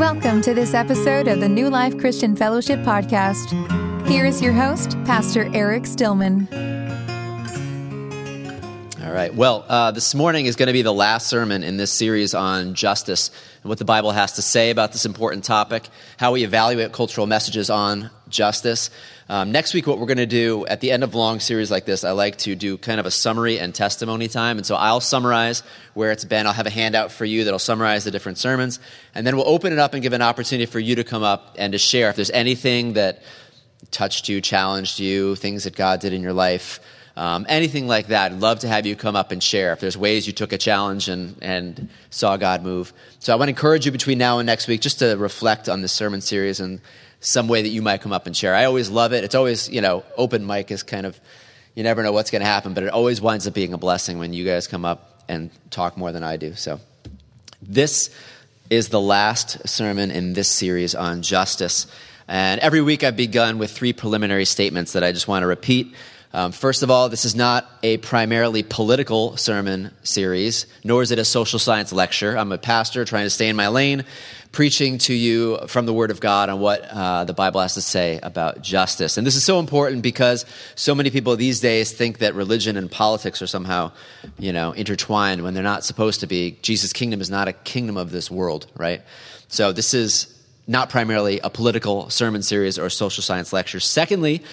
Welcome to this episode of the New Life Christian Fellowship Podcast. Here is your host, Pastor Eric Stillman. All right. Well, uh, this morning is going to be the last sermon in this series on justice and what the Bible has to say about this important topic, how we evaluate cultural messages on justice. Um, next week, what we're going to do at the end of long series like this, I like to do kind of a summary and testimony time. And so I'll summarize where it's been. I'll have a handout for you that'll summarize the different sermons. And then we'll open it up and give an opportunity for you to come up and to share if there's anything that touched you, challenged you, things that God did in your life. Um, anything like that, I'd love to have you come up and share if there's ways you took a challenge and, and saw God move. So I want to encourage you between now and next week just to reflect on this sermon series and some way that you might come up and share. I always love it. It's always, you know, open mic is kind of, you never know what's going to happen, but it always winds up being a blessing when you guys come up and talk more than I do. So this is the last sermon in this series on justice. And every week I've begun with three preliminary statements that I just want to repeat. Um, first of all, this is not a primarily political sermon series, nor is it a social science lecture. I'm a pastor trying to stay in my lane, preaching to you from the Word of God on what uh, the Bible has to say about justice. And this is so important because so many people these days think that religion and politics are somehow, you know, intertwined when they're not supposed to be. Jesus' kingdom is not a kingdom of this world, right? So this is not primarily a political sermon series or a social science lecture. Secondly,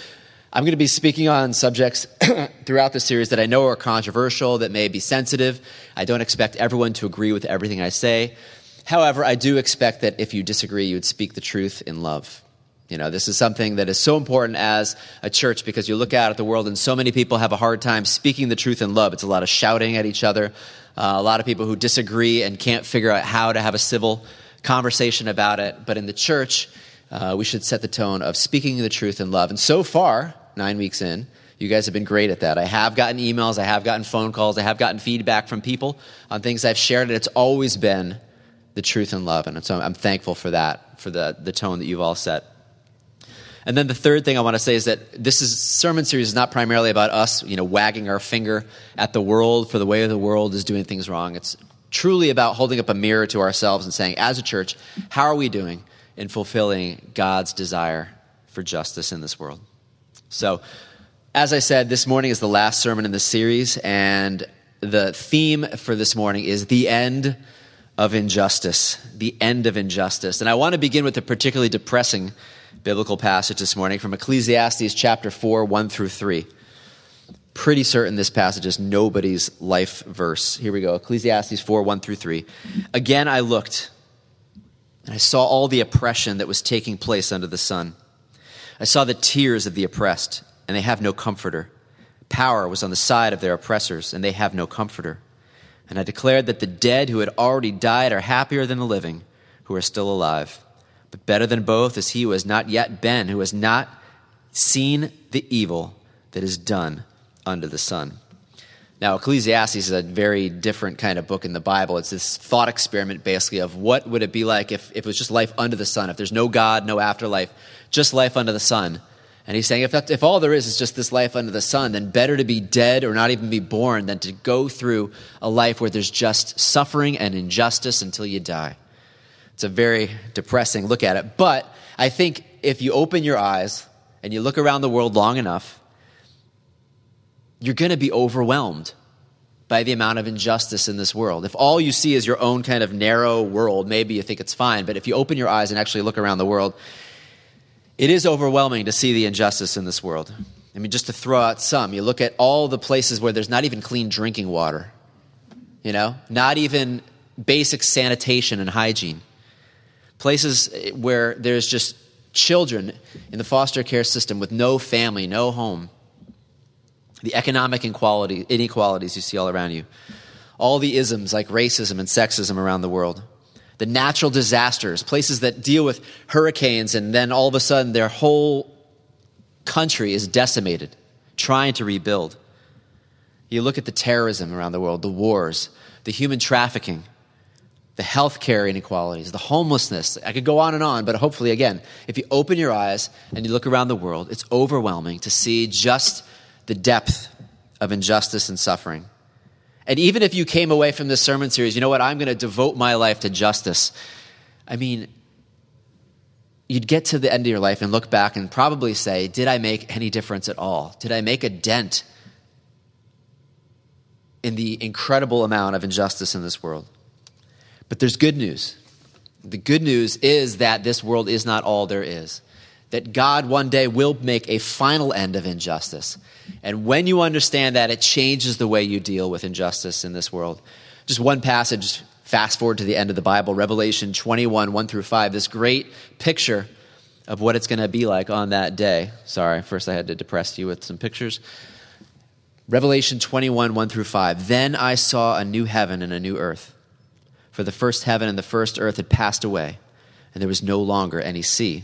I'm going to be speaking on subjects throughout the series that I know are controversial, that may be sensitive. I don't expect everyone to agree with everything I say. However, I do expect that if you disagree, you would speak the truth in love. You know, this is something that is so important as a church because you look out at the world and so many people have a hard time speaking the truth in love. It's a lot of shouting at each other, uh, a lot of people who disagree and can't figure out how to have a civil conversation about it. But in the church, uh, we should set the tone of speaking the truth in love. And so far, nine weeks in, you guys have been great at that. I have gotten emails, I have gotten phone calls, I have gotten feedback from people on things I've shared, and it's always been the truth and love. And so I'm thankful for that, for the, the tone that you've all set. And then the third thing I want to say is that this is sermon series is not primarily about us, you know, wagging our finger at the world for the way the world is doing things wrong. It's truly about holding up a mirror to ourselves and saying, as a church, how are we doing? in fulfilling God's desire for justice in this world. So, as I said, this morning is the last sermon in the series, and the theme for this morning is the end of injustice. The end of injustice. And I want to begin with a particularly depressing biblical passage this morning from Ecclesiastes chapter 4, 1 through 3. Pretty certain this passage is nobody's life verse. Here we go Ecclesiastes 4, 1 through 3. Again, I looked and I saw all the oppression that was taking place under the sun. I saw the tears of the oppressed, and they have no comforter. Power was on the side of their oppressors, and they have no comforter. And I declared that the dead who had already died are happier than the living who are still alive. But better than both is he who has not yet been, who has not seen the evil that is done under the sun. Now, Ecclesiastes is a very different kind of book in the Bible. It's this thought experiment, basically, of what would it be like if, if it was just life under the sun, if there's no God, no afterlife, just life under the sun. And he's saying if, that, if all there is is just this life under the sun, then better to be dead or not even be born than to go through a life where there's just suffering and injustice until you die. It's a very depressing look at it. But I think if you open your eyes and you look around the world long enough, you're going to be overwhelmed by the amount of injustice in this world. If all you see is your own kind of narrow world, maybe you think it's fine. But if you open your eyes and actually look around the world, it is overwhelming to see the injustice in this world. I mean, just to throw out some, you look at all the places where there's not even clean drinking water, you know, not even basic sanitation and hygiene. Places where there's just children in the foster care system with no family, no home the economic inequality, inequalities you see all around you, all the isms like racism and sexism around the world, the natural disasters, places that deal with hurricanes, and then all of a sudden their whole country is decimated, trying to rebuild. You look at the terrorism around the world, the wars, the human trafficking, the healthcare inequalities, the homelessness. I could go on and on, but hopefully, again, if you open your eyes and you look around the world, it's overwhelming to see just the depth of injustice and suffering. And even if you came away from this sermon series, you know what, I'm going to devote my life to justice. I mean, you'd get to the end of your life and look back and probably say, Did I make any difference at all? Did I make a dent in the incredible amount of injustice in this world? But there's good news. The good news is that this world is not all there is. That God one day will make a final end of injustice. And when you understand that, it changes the way you deal with injustice in this world. Just one passage, fast forward to the end of the Bible, Revelation 21, 1 through 5, this great picture of what it's going to be like on that day. Sorry, first I had to depress you with some pictures. Revelation 21, 1 through 5. Then I saw a new heaven and a new earth. For the first heaven and the first earth had passed away, and there was no longer any sea.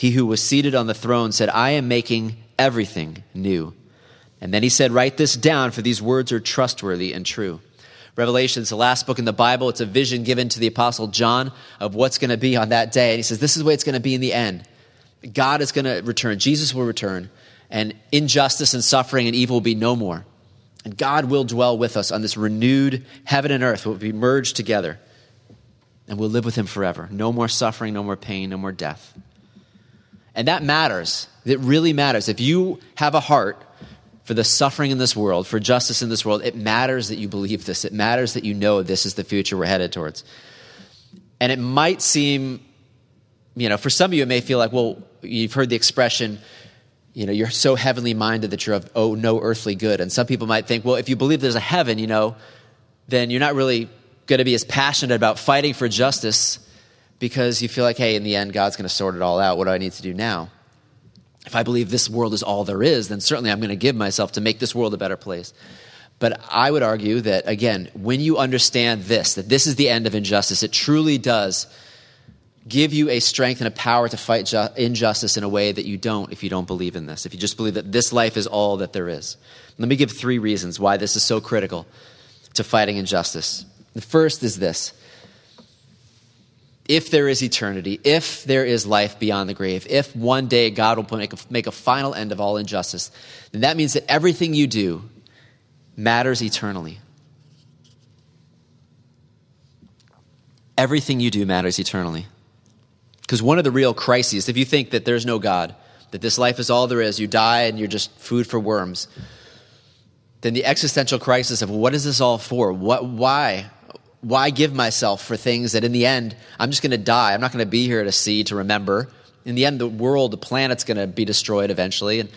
He who was seated on the throne said, I am making everything new. And then he said, Write this down, for these words are trustworthy and true. Revelation is the last book in the Bible. It's a vision given to the Apostle John of what's going to be on that day. And he says, This is the way it's going to be in the end. God is going to return, Jesus will return, and injustice and suffering and evil will be no more. And God will dwell with us on this renewed heaven and earth will be merged together and we'll live with him forever. No more suffering, no more pain, no more death. And that matters. It really matters. If you have a heart for the suffering in this world, for justice in this world, it matters that you believe this. It matters that you know this is the future we're headed towards. And it might seem, you know, for some of you, it may feel like, well, you've heard the expression, you know, you're so heavenly minded that you're of oh, no earthly good. And some people might think, well, if you believe there's a heaven, you know, then you're not really going to be as passionate about fighting for justice because you feel like, hey, in the end, God's going to sort it all out. What do I need to do now? If I believe this world is all there is, then certainly I'm going to give myself to make this world a better place. But I would argue that, again, when you understand this, that this is the end of injustice, it truly does give you a strength and a power to fight ju- injustice in a way that you don't if you don't believe in this, if you just believe that this life is all that there is. Let me give three reasons why this is so critical to fighting injustice. The first is this if there is eternity, if there is life beyond the grave, if one day God will make a, make a final end of all injustice, then that means that everything you do matters eternally. Everything you do matters eternally. Because one of the real crises, if you think that there's no God, that this life is all there is, you die and you're just food for worms, then the existential crisis of what is this all for? What, why? Why give myself for things that in the end I'm just going to die? I'm not going to be here to see, to remember. In the end, the world, the planet's going to be destroyed eventually. And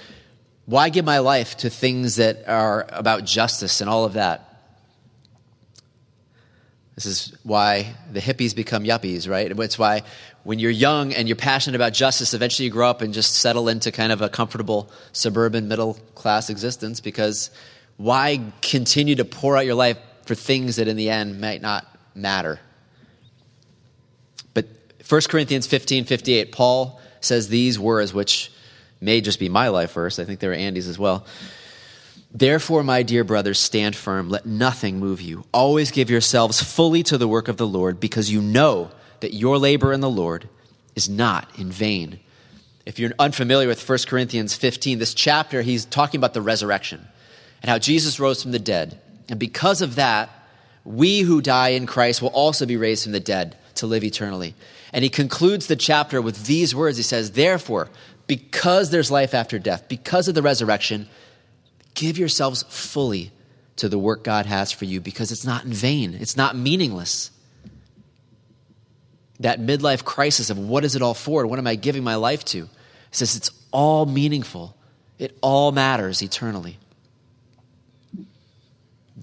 why give my life to things that are about justice and all of that? This is why the hippies become yuppies, right? It's why when you're young and you're passionate about justice, eventually you grow up and just settle into kind of a comfortable suburban middle class existence because why continue to pour out your life for things that in the end might not matter. But 1 Corinthians 15 58, Paul says these words, which may just be my life verse. I think they were Andy's as well. Therefore, my dear brothers, stand firm. Let nothing move you. Always give yourselves fully to the work of the Lord, because you know that your labor in the Lord is not in vain. If you're unfamiliar with 1 Corinthians 15, this chapter, he's talking about the resurrection and how Jesus rose from the dead. And because of that, we who die in Christ will also be raised from the dead to live eternally. And he concludes the chapter with these words He says, Therefore, because there's life after death, because of the resurrection, give yourselves fully to the work God has for you because it's not in vain, it's not meaningless. That midlife crisis of what is it all for? What am I giving my life to? He says it's all meaningful, it all matters eternally.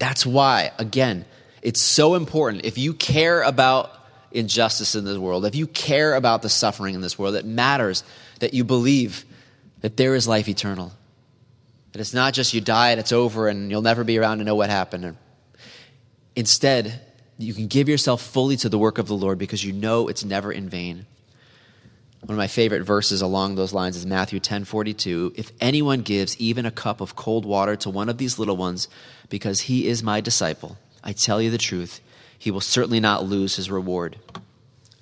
That's why, again, it's so important. If you care about injustice in this world, if you care about the suffering in this world, it matters that you believe that there is life eternal. That it's not just you die and it's over and you'll never be around to know what happened. Instead, you can give yourself fully to the work of the Lord because you know it's never in vain. One of my favorite verses along those lines is Matthew 10:42. If anyone gives even a cup of cold water to one of these little ones because he is my disciple, I tell you the truth, he will certainly not lose his reward.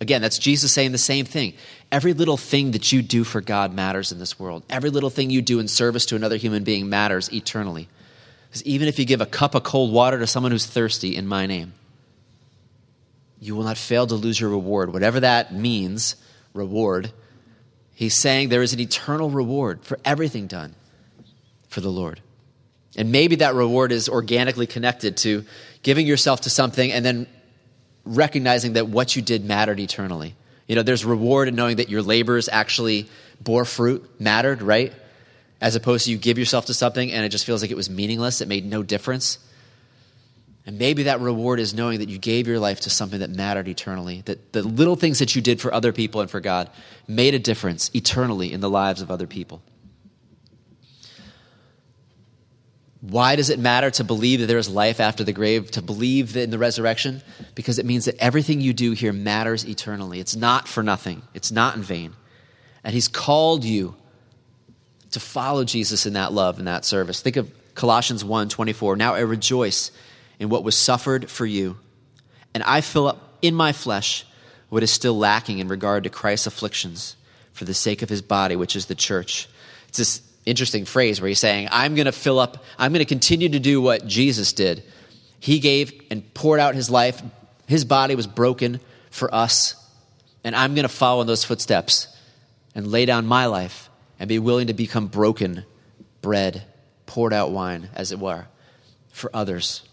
Again, that's Jesus saying the same thing. Every little thing that you do for God matters in this world. Every little thing you do in service to another human being matters eternally. Because even if you give a cup of cold water to someone who's thirsty in my name, you will not fail to lose your reward, whatever that means, reward. He's saying there is an eternal reward for everything done for the Lord. And maybe that reward is organically connected to giving yourself to something and then recognizing that what you did mattered eternally. You know, there's reward in knowing that your labors actually bore fruit, mattered, right? As opposed to you give yourself to something and it just feels like it was meaningless, it made no difference. And maybe that reward is knowing that you gave your life to something that mattered eternally, that the little things that you did for other people and for God made a difference eternally in the lives of other people. Why does it matter to believe that there is life after the grave, to believe in the resurrection? Because it means that everything you do here matters eternally. It's not for nothing, it's not in vain. And He's called you to follow Jesus in that love and that service. Think of Colossians 1 24. Now I rejoice in what was suffered for you, and I fill up in my flesh what is still lacking in regard to Christ's afflictions for the sake of his body, which is the church. It's this interesting phrase where he's saying, I'm going to fill up, I'm going to continue to do what Jesus did. He gave and poured out his life, his body was broken for us, and I'm going to follow in those footsteps and lay down my life and be willing to become broken bread, poured out wine, as it were, for others.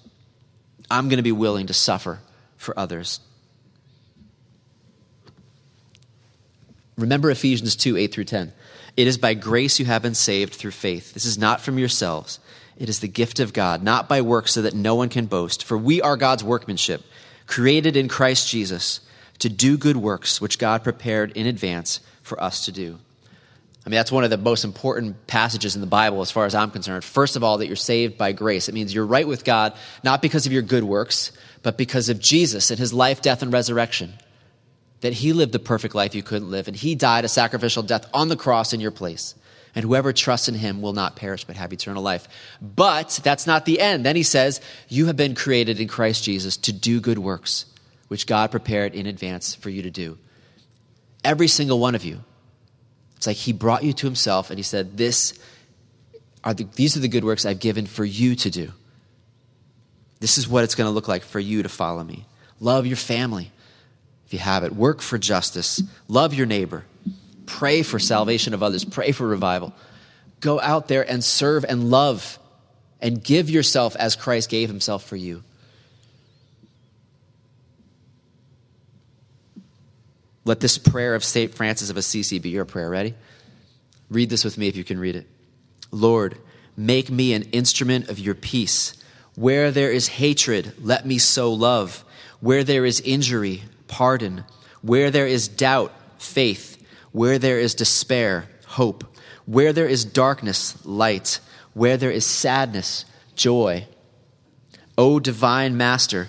I'm going to be willing to suffer for others. Remember Ephesians 2 8 through 10. It is by grace you have been saved through faith. This is not from yourselves, it is the gift of God, not by works, so that no one can boast. For we are God's workmanship, created in Christ Jesus to do good works, which God prepared in advance for us to do. I mean, that's one of the most important passages in the Bible as far as I'm concerned. First of all, that you're saved by grace. It means you're right with God, not because of your good works, but because of Jesus and his life, death, and resurrection that he lived the perfect life you couldn't live, and he died a sacrificial death on the cross in your place. And whoever trusts in him will not perish but have eternal life. But that's not the end. Then he says, You have been created in Christ Jesus to do good works, which God prepared in advance for you to do. Every single one of you. It's like he brought you to himself and he said, this are the, These are the good works I've given for you to do. This is what it's going to look like for you to follow me. Love your family if you have it. Work for justice. Love your neighbor. Pray for salvation of others. Pray for revival. Go out there and serve and love and give yourself as Christ gave himself for you. Let this prayer of St. Francis of Assisi be your prayer. Ready? Read this with me if you can read it. Lord, make me an instrument of your peace. Where there is hatred, let me sow love. Where there is injury, pardon. Where there is doubt, faith. Where there is despair, hope. Where there is darkness, light. Where there is sadness, joy. O divine Master,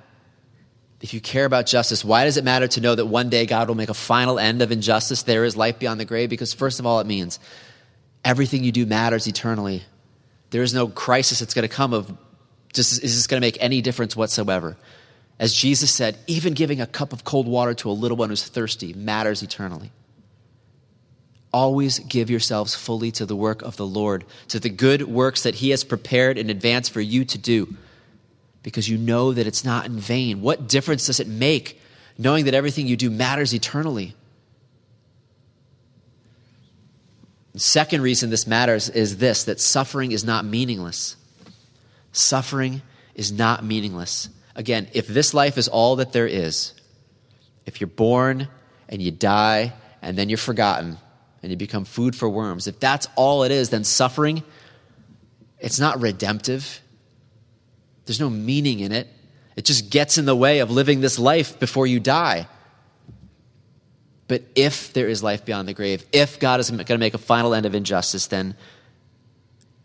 If you care about justice, why does it matter to know that one day God will make a final end of injustice? There is life beyond the grave? Because, first of all, it means everything you do matters eternally. There is no crisis that's going to come of just is this going to make any difference whatsoever? As Jesus said, even giving a cup of cold water to a little one who's thirsty matters eternally. Always give yourselves fully to the work of the Lord, to the good works that He has prepared in advance for you to do, because you know that it's not in vain. What difference does it make knowing that everything you do matters eternally? The second reason this matters is this that suffering is not meaningless. Suffering is not meaningless. Again, if this life is all that there is, if you're born and you die and then you're forgotten, and you become food for worms. If that's all it is, then suffering it's not redemptive. There's no meaning in it. It just gets in the way of living this life before you die. But if there is life beyond the grave, if God is going to make a final end of injustice, then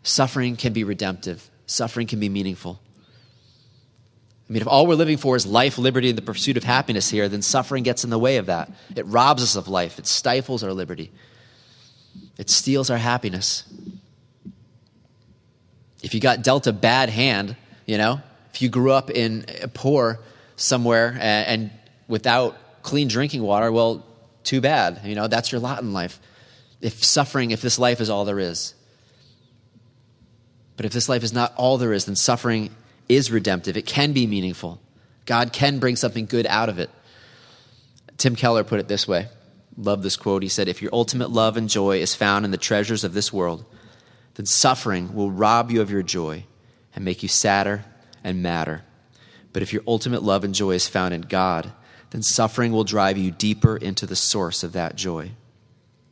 suffering can be redemptive, suffering can be meaningful. I mean, if all we're living for is life, liberty, and the pursuit of happiness here, then suffering gets in the way of that. It robs us of life, it stifles our liberty, it steals our happiness. If you got dealt a bad hand, you know, if you grew up in a poor somewhere and, and without clean drinking water, well, too bad. You know, that's your lot in life. If suffering, if this life is all there is. But if this life is not all there is, then suffering is redemptive. It can be meaningful. God can bring something good out of it. Tim Keller put it this way. Love this quote. He said, If your ultimate love and joy is found in the treasures of this world, then suffering will rob you of your joy and make you sadder and madder. But if your ultimate love and joy is found in God, then suffering will drive you deeper into the source of that joy.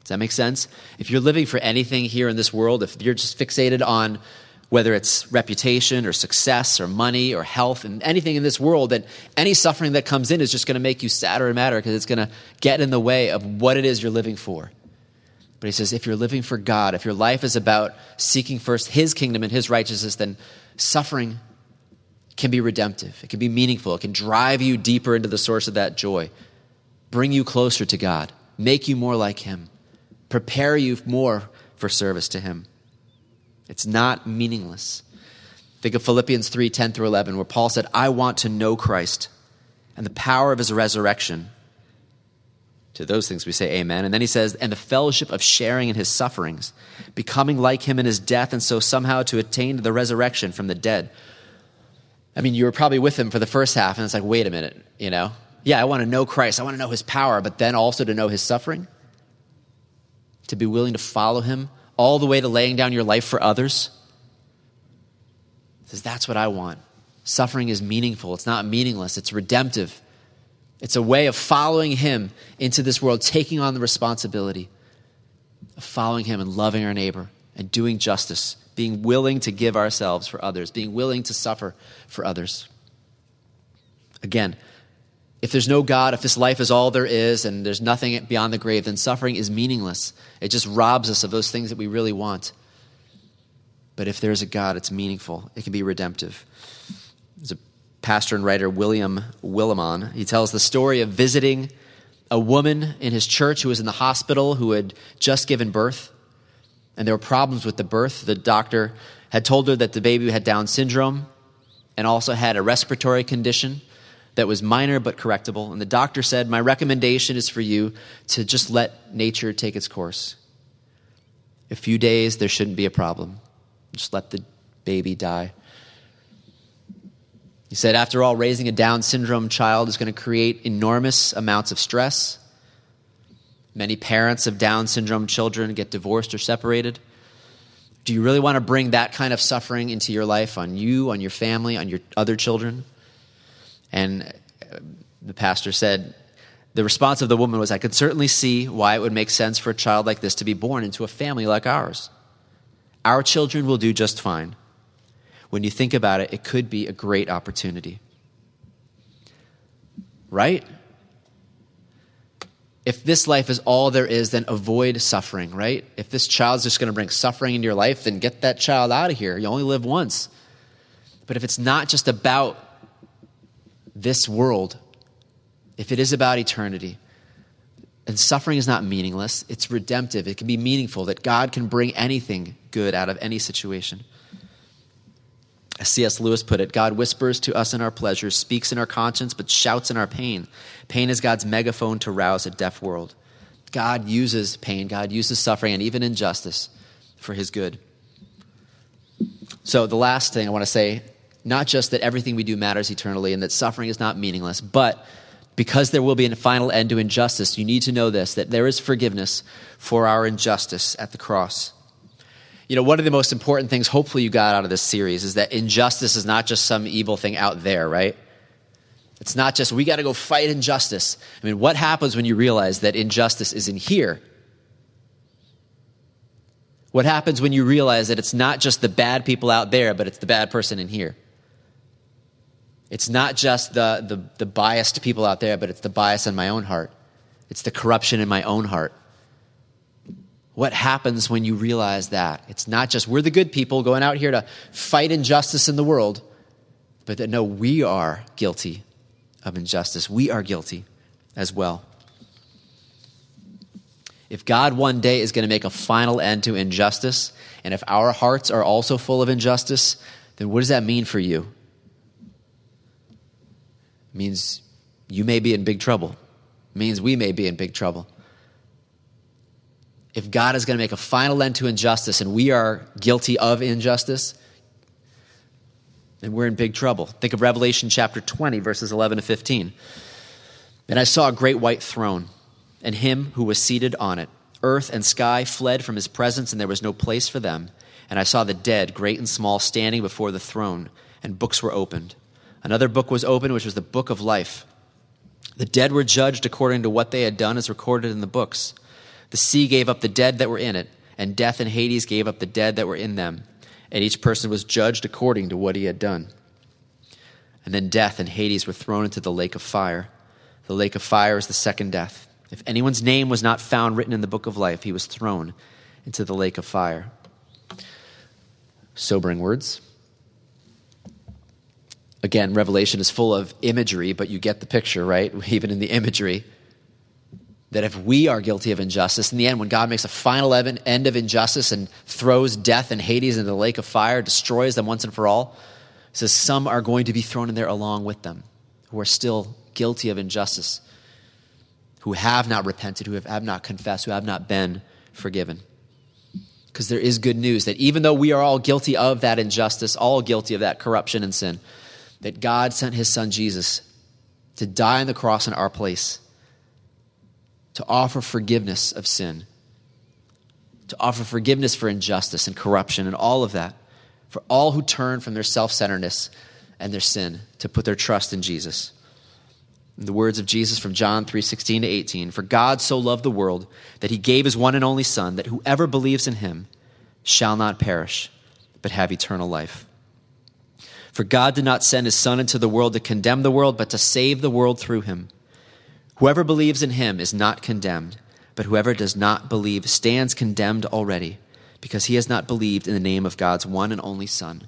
Does that make sense? If you're living for anything here in this world, if you're just fixated on whether it's reputation or success or money or health and anything in this world, then any suffering that comes in is just going to make you sadder and madder because it's going to get in the way of what it is you're living for. But he says, if you're living for God, if your life is about seeking first His kingdom and His righteousness, then suffering can be redemptive. It can be meaningful. It can drive you deeper into the source of that joy, bring you closer to God, make you more like Him, prepare you more for service to Him. It's not meaningless. Think of Philippians 3 10 through 11, where Paul said, I want to know Christ and the power of His resurrection. To those things we say amen. And then he says, and the fellowship of sharing in his sufferings, becoming like him in his death, and so somehow to attain to the resurrection from the dead. I mean, you were probably with him for the first half, and it's like, wait a minute, you know? Yeah, I want to know Christ. I want to know his power, but then also to know his suffering? To be willing to follow him all the way to laying down your life for others? He says, that's what I want. Suffering is meaningful, it's not meaningless, it's redemptive. It's a way of following him into this world, taking on the responsibility of following him and loving our neighbor and doing justice being willing to give ourselves for others, being willing to suffer for others. Again, if there's no God, if this life is all there is and there's nothing beyond the grave, then suffering is meaningless. It just robs us of those things that we really want. But if there's a God, it's meaningful, it can be redemptive. Pastor and writer, William Willimon. He tells the story of visiting a woman in his church who was in the hospital who had just given birth and there were problems with the birth. The doctor had told her that the baby had Down syndrome and also had a respiratory condition that was minor but correctable. And the doctor said, My recommendation is for you to just let nature take its course. A few days, there shouldn't be a problem. Just let the baby die. He said, After all, raising a Down syndrome child is going to create enormous amounts of stress Many parents of Down syndrome children get divorced or separated. Do you really want to bring that kind of suffering into your life on you, on your family, on your other children? And uh, the pastor said, the response of the woman was, I could certainly see why it would make sense for a child like this to be born into a family like ours. Our children will do just fine. When you think about it, it could be a great opportunity. Right? if this life is all there is, then avoid suffering, right? If this child's just going to bring suffering into your life, then get that child out of here. You only live once. But if it's not just about this world, if it is about eternity, and suffering is not meaningless, it's redemptive. It can be meaningful, that God can bring anything good out of any situation. As C.S. Lewis put it, God whispers to us in our pleasures, speaks in our conscience, but shouts in our pain. Pain is God's megaphone to rouse a deaf world. God uses pain, God uses suffering, and even injustice for his good. So, the last thing I want to say not just that everything we do matters eternally and that suffering is not meaningless, but because there will be a final end to injustice, you need to know this that there is forgiveness for our injustice at the cross you know, one of the most important things, hopefully, you got out of this series is that injustice is not just some evil thing out there, right? It's not just, we got to go fight injustice. I mean, what happens when you realize that injustice is in here? What happens when you realize that it's not just the bad people out there, but it's the bad person in here? It's not just the, the, the biased people out there, but it's the bias in my own heart. It's the corruption in my own heart. What happens when you realize that? It's not just we're the good people going out here to fight injustice in the world, but that no, we are guilty of injustice. We are guilty as well. If God one day is going to make a final end to injustice, and if our hearts are also full of injustice, then what does that mean for you? It means you may be in big trouble. It means we may be in big trouble. If God is going to make a final end to injustice and we are guilty of injustice, then we're in big trouble. Think of Revelation chapter 20, verses 11 to 15. And I saw a great white throne and him who was seated on it. Earth and sky fled from his presence, and there was no place for them. And I saw the dead, great and small, standing before the throne, and books were opened. Another book was opened, which was the book of life. The dead were judged according to what they had done, as recorded in the books. The sea gave up the dead that were in it, and death and Hades gave up the dead that were in them. And each person was judged according to what he had done. And then death and Hades were thrown into the lake of fire. The lake of fire is the second death. If anyone's name was not found written in the book of life, he was thrown into the lake of fire. Sobering words. Again, Revelation is full of imagery, but you get the picture, right? Even in the imagery. That if we are guilty of injustice, in the end, when God makes a final end of injustice and throws death and Hades into the lake of fire, destroys them once and for all, says some are going to be thrown in there along with them who are still guilty of injustice who have not repented, who have, have not confessed, who have not been forgiven. Because there is good news that even though we are all guilty of that injustice, all guilty of that corruption and sin, that God sent his son Jesus to die on the cross in our place, to offer forgiveness of sin, to offer forgiveness for injustice and corruption and all of that, for all who turn from their self centeredness and their sin to put their trust in Jesus. In the words of Jesus from John 3:16 to 18, for God so loved the world that he gave his one and only son that whoever believes in him shall not perish but have eternal life. For God did not send his son into the world to condemn the world but to save the world through him. Whoever believes in him is not condemned, but whoever does not believe stands condemned already because he has not believed in the name of God's one and only son.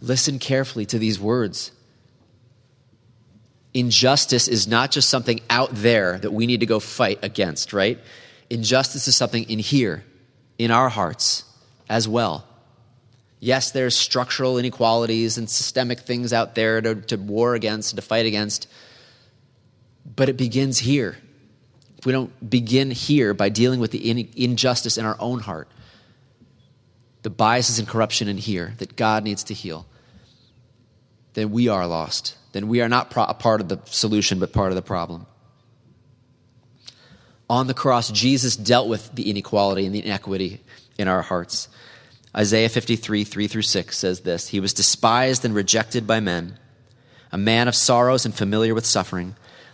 Listen carefully to these words injustice is not just something out there that we need to go fight against, right? Injustice is something in here, in our hearts as well. Yes, there's structural inequalities and systemic things out there to, to war against to fight against, but it begins here. If we don't begin here by dealing with the in, injustice in our own heart, the biases and corruption in here that God needs to heal, then we are lost then we are not pro- a part of the solution, but part of the problem. On the cross, Jesus dealt with the inequality and the inequity in our hearts. Isaiah 53, 3 through 6 says this He was despised and rejected by men, a man of sorrows and familiar with suffering.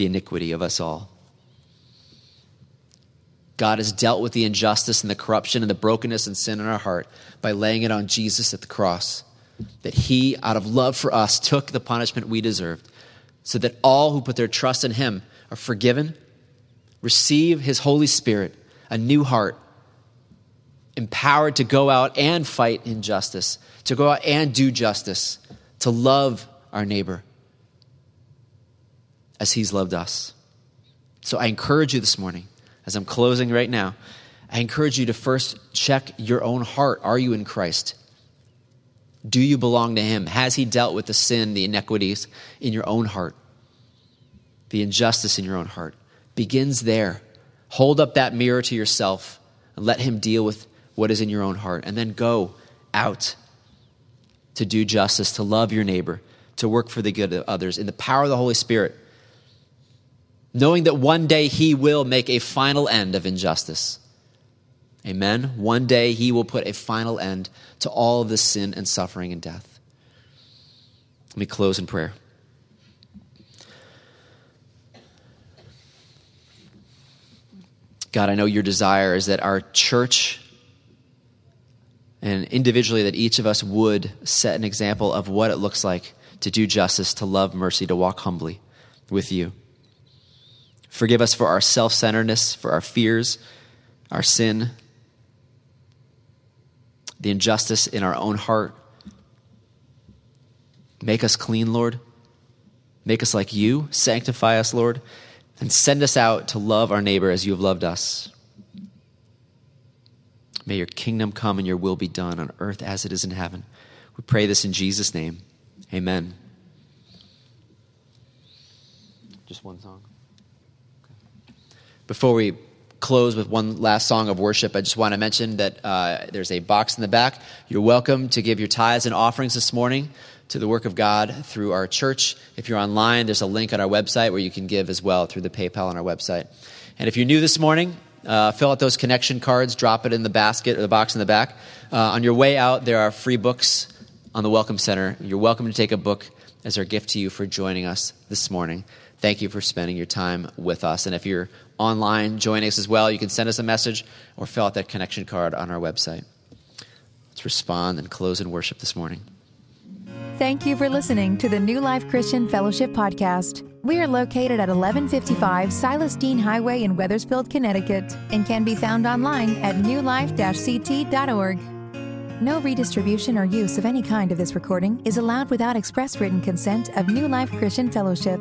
the iniquity of us all. God has dealt with the injustice and the corruption and the brokenness and sin in our heart by laying it on Jesus at the cross that he, out of love for us, took the punishment we deserved, so that all who put their trust in him are forgiven, receive his Holy Spirit, a new heart, empowered to go out and fight injustice, to go out and do justice, to love our neighbor as he's loved us. So I encourage you this morning, as I'm closing right now, I encourage you to first check your own heart. Are you in Christ? Do you belong to Him? Has He dealt with the sin, the inequities in your own heart, the injustice in your own heart? Begins there. Hold up that mirror to yourself and let Him deal with what is in your own heart, and then go out to do justice, to love your neighbor, to work for the good of others in the power of the Holy Spirit, knowing that one day He will make a final end of injustice. Amen. One day He will put a final end to all of this sin and suffering and death. Let me close in prayer. God, I know your desire is that our church and individually that each of us would set an example of what it looks like to do justice, to love mercy, to walk humbly with you. Forgive us for our self centeredness, for our fears, our sin, the injustice in our own heart. Make us clean, Lord. Make us like you. Sanctify us, Lord. And send us out to love our neighbor as you have loved us. May your kingdom come and your will be done on earth as it is in heaven. We pray this in Jesus' name. Amen. Just one song. Before we close with one last song of worship, I just want to mention that uh, there's a box in the back. You're welcome to give your tithes and offerings this morning to the work of God through our church. If you're online, there's a link on our website where you can give as well through the PayPal on our website. And if you're new this morning, uh, fill out those connection cards, drop it in the basket or the box in the back. Uh, on your way out, there are free books on the Welcome Center. You're welcome to take a book as our gift to you for joining us this morning. Thank you for spending your time with us. And if you're online joining us as well, you can send us a message or fill out that connection card on our website. Let's respond and close in worship this morning. Thank you for listening to the New Life Christian Fellowship Podcast. We are located at 1155 Silas Deane Highway in Wethersfield, Connecticut, and can be found online at newlife-ct.org. No redistribution or use of any kind of this recording is allowed without express written consent of New Life Christian Fellowship.